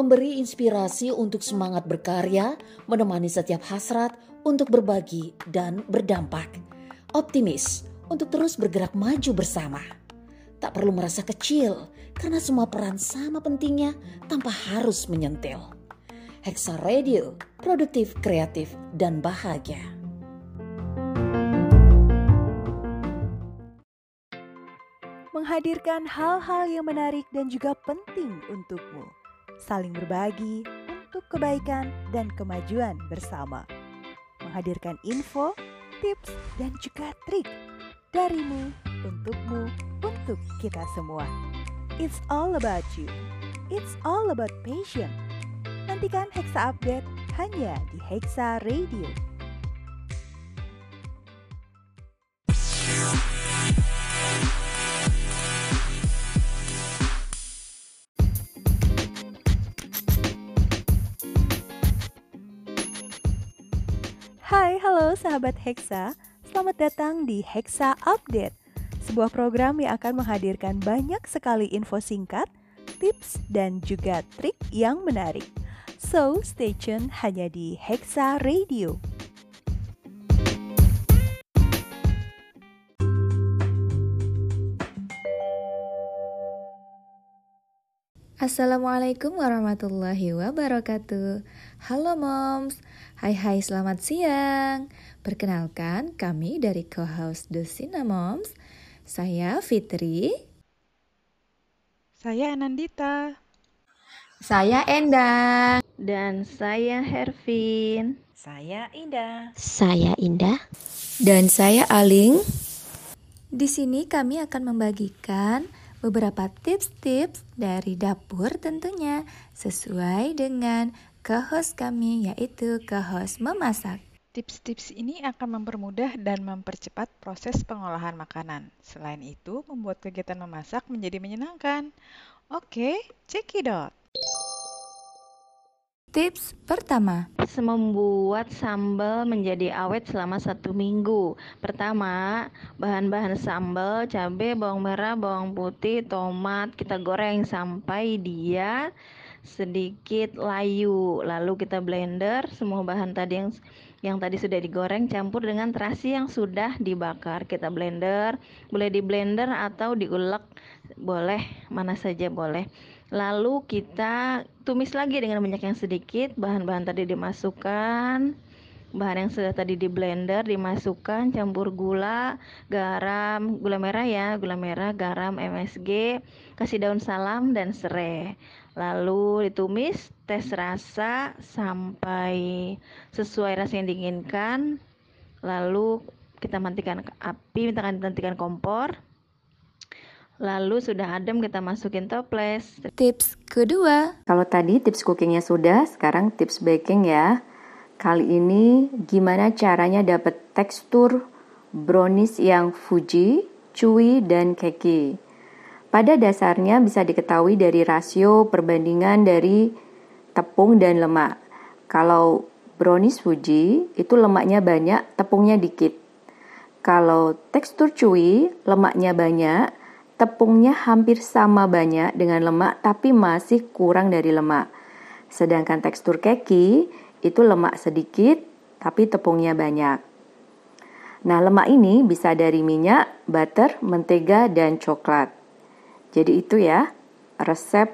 memberi inspirasi untuk semangat berkarya, menemani setiap hasrat untuk berbagi dan berdampak. Optimis untuk terus bergerak maju bersama. Tak perlu merasa kecil karena semua peran sama pentingnya tanpa harus menyentil. Hexa Radio, produktif, kreatif, dan bahagia. Menghadirkan hal-hal yang menarik dan juga penting untukmu saling berbagi untuk kebaikan dan kemajuan bersama. Menghadirkan info, tips, dan juga trik darimu, untukmu, untuk kita semua. It's all about you. It's all about passion. Nantikan Hexa Update hanya di Hexa Radio. Sahabat Hexa. Selamat datang di Hexa Update, sebuah program yang akan menghadirkan banyak sekali info singkat, tips, dan juga trik yang menarik. So, stay tune hanya di Hexa Radio. Assalamualaikum warahmatullahi wabarakatuh. Halo moms. Hai hai selamat siang. Perkenalkan kami dari co-host The Moms. Saya Fitri. Saya Anandita. Saya Endang Dan saya Hervin. Saya Indah. Saya Indah. Dan saya Aling. Di sini kami akan membagikan beberapa tips-tips dari dapur tentunya sesuai dengan ke-host kami yaitu ke-host memasak. Tips-tips ini akan mempermudah dan mempercepat proses pengolahan makanan. Selain itu, membuat kegiatan memasak menjadi menyenangkan. Oke, cekidot. Tips pertama. Membuat sambal menjadi awet selama satu minggu. Pertama, bahan-bahan sambal, cabai, bawang merah, bawang putih, tomat Kita goreng sampai dia sedikit layu. Lalu kita blender semua bahan tadi yang yang tadi sudah digoreng campur dengan terasi yang sudah dibakar. Kita blender boleh di blender atau diulek. Boleh mana saja boleh Lalu kita tumis lagi dengan minyak yang sedikit, bahan-bahan tadi dimasukkan, bahan yang sudah tadi di blender dimasukkan, campur gula, garam, gula merah ya, gula merah, garam, MSG, kasih daun salam dan serai. Lalu ditumis, tes rasa sampai sesuai rasa yang diinginkan. Lalu kita matikan api, minta matikan kompor Lalu sudah adem kita masukin toples. Tips kedua. Kalau tadi tips cookingnya sudah, sekarang tips baking ya. Kali ini gimana caranya dapat tekstur brownies yang Fuji, chewy, dan cakey. Pada dasarnya bisa diketahui dari rasio perbandingan dari tepung dan lemak. Kalau brownies Fuji itu lemaknya banyak, tepungnya dikit. Kalau tekstur chewy, lemaknya banyak, Tepungnya hampir sama banyak dengan lemak tapi masih kurang dari lemak. Sedangkan tekstur keki itu lemak sedikit tapi tepungnya banyak. Nah, lemak ini bisa dari minyak, butter, mentega, dan coklat. Jadi itu ya, resep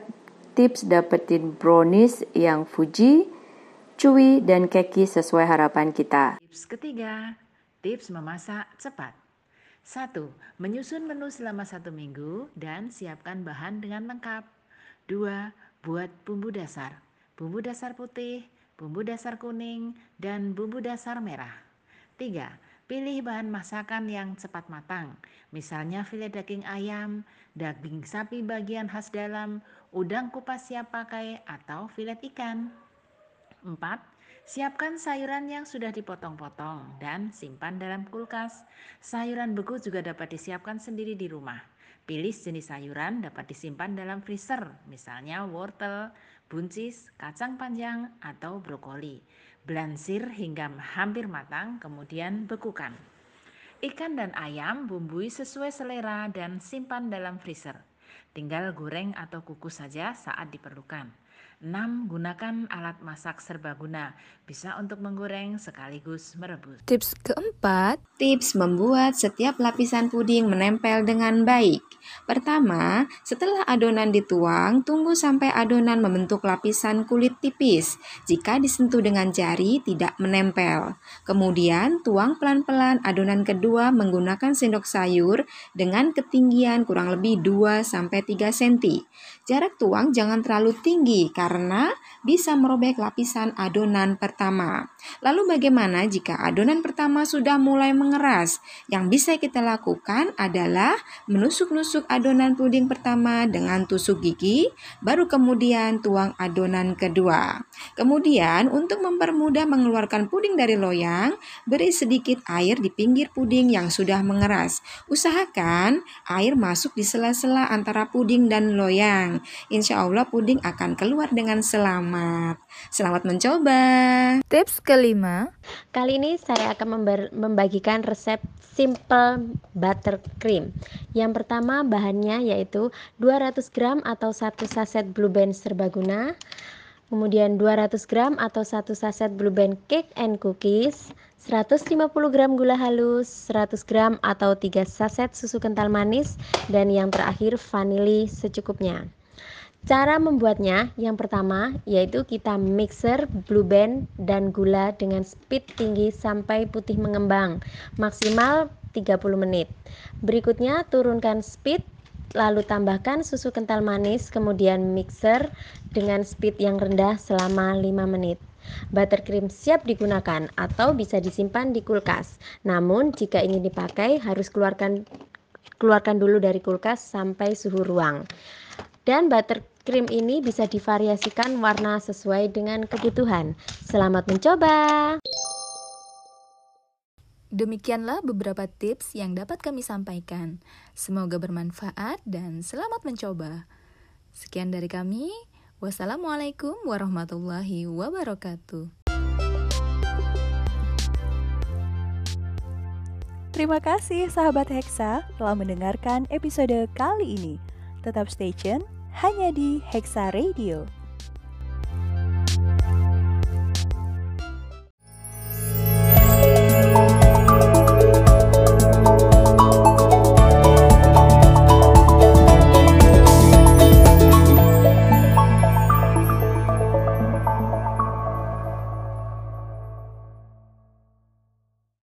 tips dapetin brownies yang Fuji, chewy, dan keki sesuai harapan kita. Tips ketiga, tips memasak cepat. 1. Menyusun menu selama satu minggu dan siapkan bahan dengan lengkap. 2. Buat bumbu dasar. Bumbu dasar putih, bumbu dasar kuning, dan bumbu dasar merah. 3. Pilih bahan masakan yang cepat matang, misalnya filet daging ayam, daging sapi bagian khas dalam, udang kupas siap pakai, atau filet ikan. 4. Siapkan sayuran yang sudah dipotong-potong dan simpan dalam kulkas. Sayuran beku juga dapat disiapkan sendiri di rumah. Pilih jenis sayuran dapat disimpan dalam freezer, misalnya wortel, buncis, kacang panjang, atau brokoli. Blansir hingga hampir matang, kemudian bekukan. Ikan dan ayam bumbui sesuai selera dan simpan dalam freezer. Tinggal goreng atau kukus saja saat diperlukan. 6. Gunakan alat masak serbaguna, bisa untuk menggoreng sekaligus merebus. Tips keempat, Tips membuat setiap lapisan puding menempel dengan baik. Pertama, setelah adonan dituang, tunggu sampai adonan membentuk lapisan kulit tipis. Jika disentuh dengan jari, tidak menempel. Kemudian, tuang pelan-pelan adonan kedua menggunakan sendok sayur dengan ketinggian kurang lebih 2-3 cm. Jarak tuang jangan terlalu tinggi karena bisa merobek lapisan adonan pertama. Lalu bagaimana jika adonan pertama sudah mulai mengeras? Yang bisa kita lakukan adalah menusuk-nusuk adonan puding pertama dengan tusuk gigi, baru kemudian tuang adonan kedua. Kemudian untuk mempermudah mengeluarkan puding dari loyang, beri sedikit air di pinggir puding yang sudah mengeras. Usahakan air masuk di sela-sela antara puding dan loyang. Insya Allah puding akan keluar dengan selamat. Selamat mencoba. tips kelima, Kali ini saya akan membagikan resep simple buttercream. Yang pertama bahannya yaitu 200 gram atau 1 saset Blue Band serbaguna, kemudian 200 gram atau 1 saset Blue Band cake and cookies, 150 gram gula halus, 100 gram atau 3 saset susu kental manis, dan yang terakhir vanili secukupnya. Cara membuatnya yang pertama yaitu kita mixer blue band dan gula dengan speed tinggi sampai putih mengembang maksimal 30 menit. Berikutnya turunkan speed lalu tambahkan susu kental manis kemudian mixer dengan speed yang rendah selama 5 menit. Buttercream siap digunakan atau bisa disimpan di kulkas. Namun jika ingin dipakai harus keluarkan keluarkan dulu dari kulkas sampai suhu ruang. Dan buttercream ini bisa divariasikan warna sesuai dengan kebutuhan. Selamat mencoba. Demikianlah beberapa tips yang dapat kami sampaikan. Semoga bermanfaat dan selamat mencoba. Sekian dari kami. Wassalamualaikum warahmatullahi wabarakatuh. Terima kasih sahabat Hexa telah mendengarkan episode kali ini. Tetap stay tune hanya di Hexa Radio.